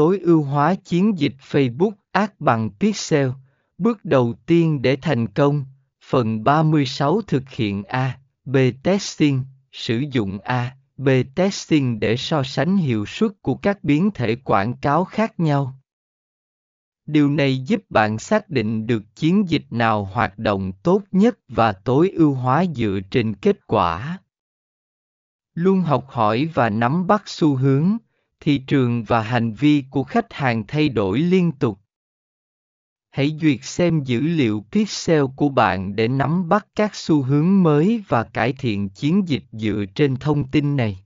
tối ưu hóa chiến dịch Facebook Ads bằng Pixel. Bước đầu tiên để thành công, phần 36 thực hiện A/B testing, sử dụng A/B testing để so sánh hiệu suất của các biến thể quảng cáo khác nhau. Điều này giúp bạn xác định được chiến dịch nào hoạt động tốt nhất và tối ưu hóa dựa trên kết quả. Luôn học hỏi và nắm bắt xu hướng, thị trường và hành vi của khách hàng thay đổi liên tục. Hãy duyệt xem dữ liệu pixel của bạn để nắm bắt các xu hướng mới và cải thiện chiến dịch dựa trên thông tin này.